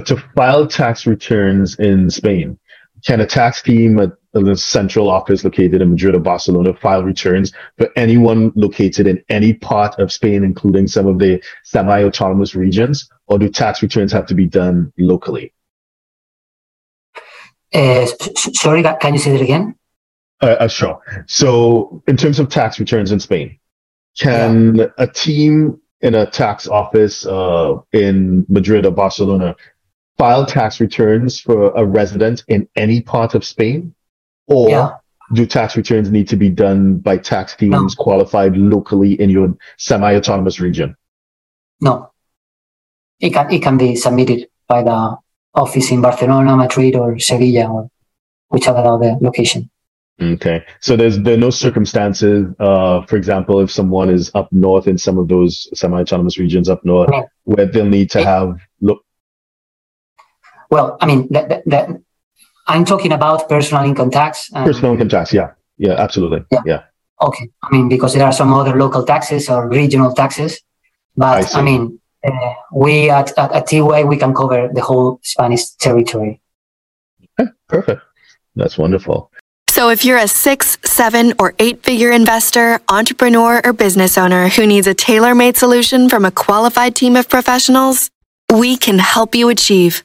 to file tax returns in Spain, can a tax team at the central office located in Madrid or Barcelona file returns for anyone located in any part of Spain, including some of the semi-autonomous regions, or do tax returns have to be done locally? Uh, sorry, can you say that again? Uh, uh, sure. So, in terms of tax returns in Spain, can yeah. a team in a tax office uh, in Madrid or Barcelona file tax returns for a resident in any part of Spain? Or yeah. do tax returns need to be done by tax teams no. qualified locally in your semi autonomous region? No. It can, it can be submitted by the office in Barcelona, Madrid, or Sevilla, or whichever other location. Okay. So there's there are no circumstances, uh, for example, if someone is up north in some of those semi-autonomous regions up north, where they'll need to have. Well, I mean, that, that, that I'm talking about personal income tax. personal income tax, yeah, yeah, absolutely, yeah. yeah. Okay, I mean, because there are some other local taxes or regional taxes, but I, I mean, uh, we at, at, at T-Way, we can cover the whole Spanish territory. Okay, perfect. That's wonderful. So if you're a six, seven, or eight figure investor, entrepreneur, or business owner who needs a tailor made solution from a qualified team of professionals, we can help you achieve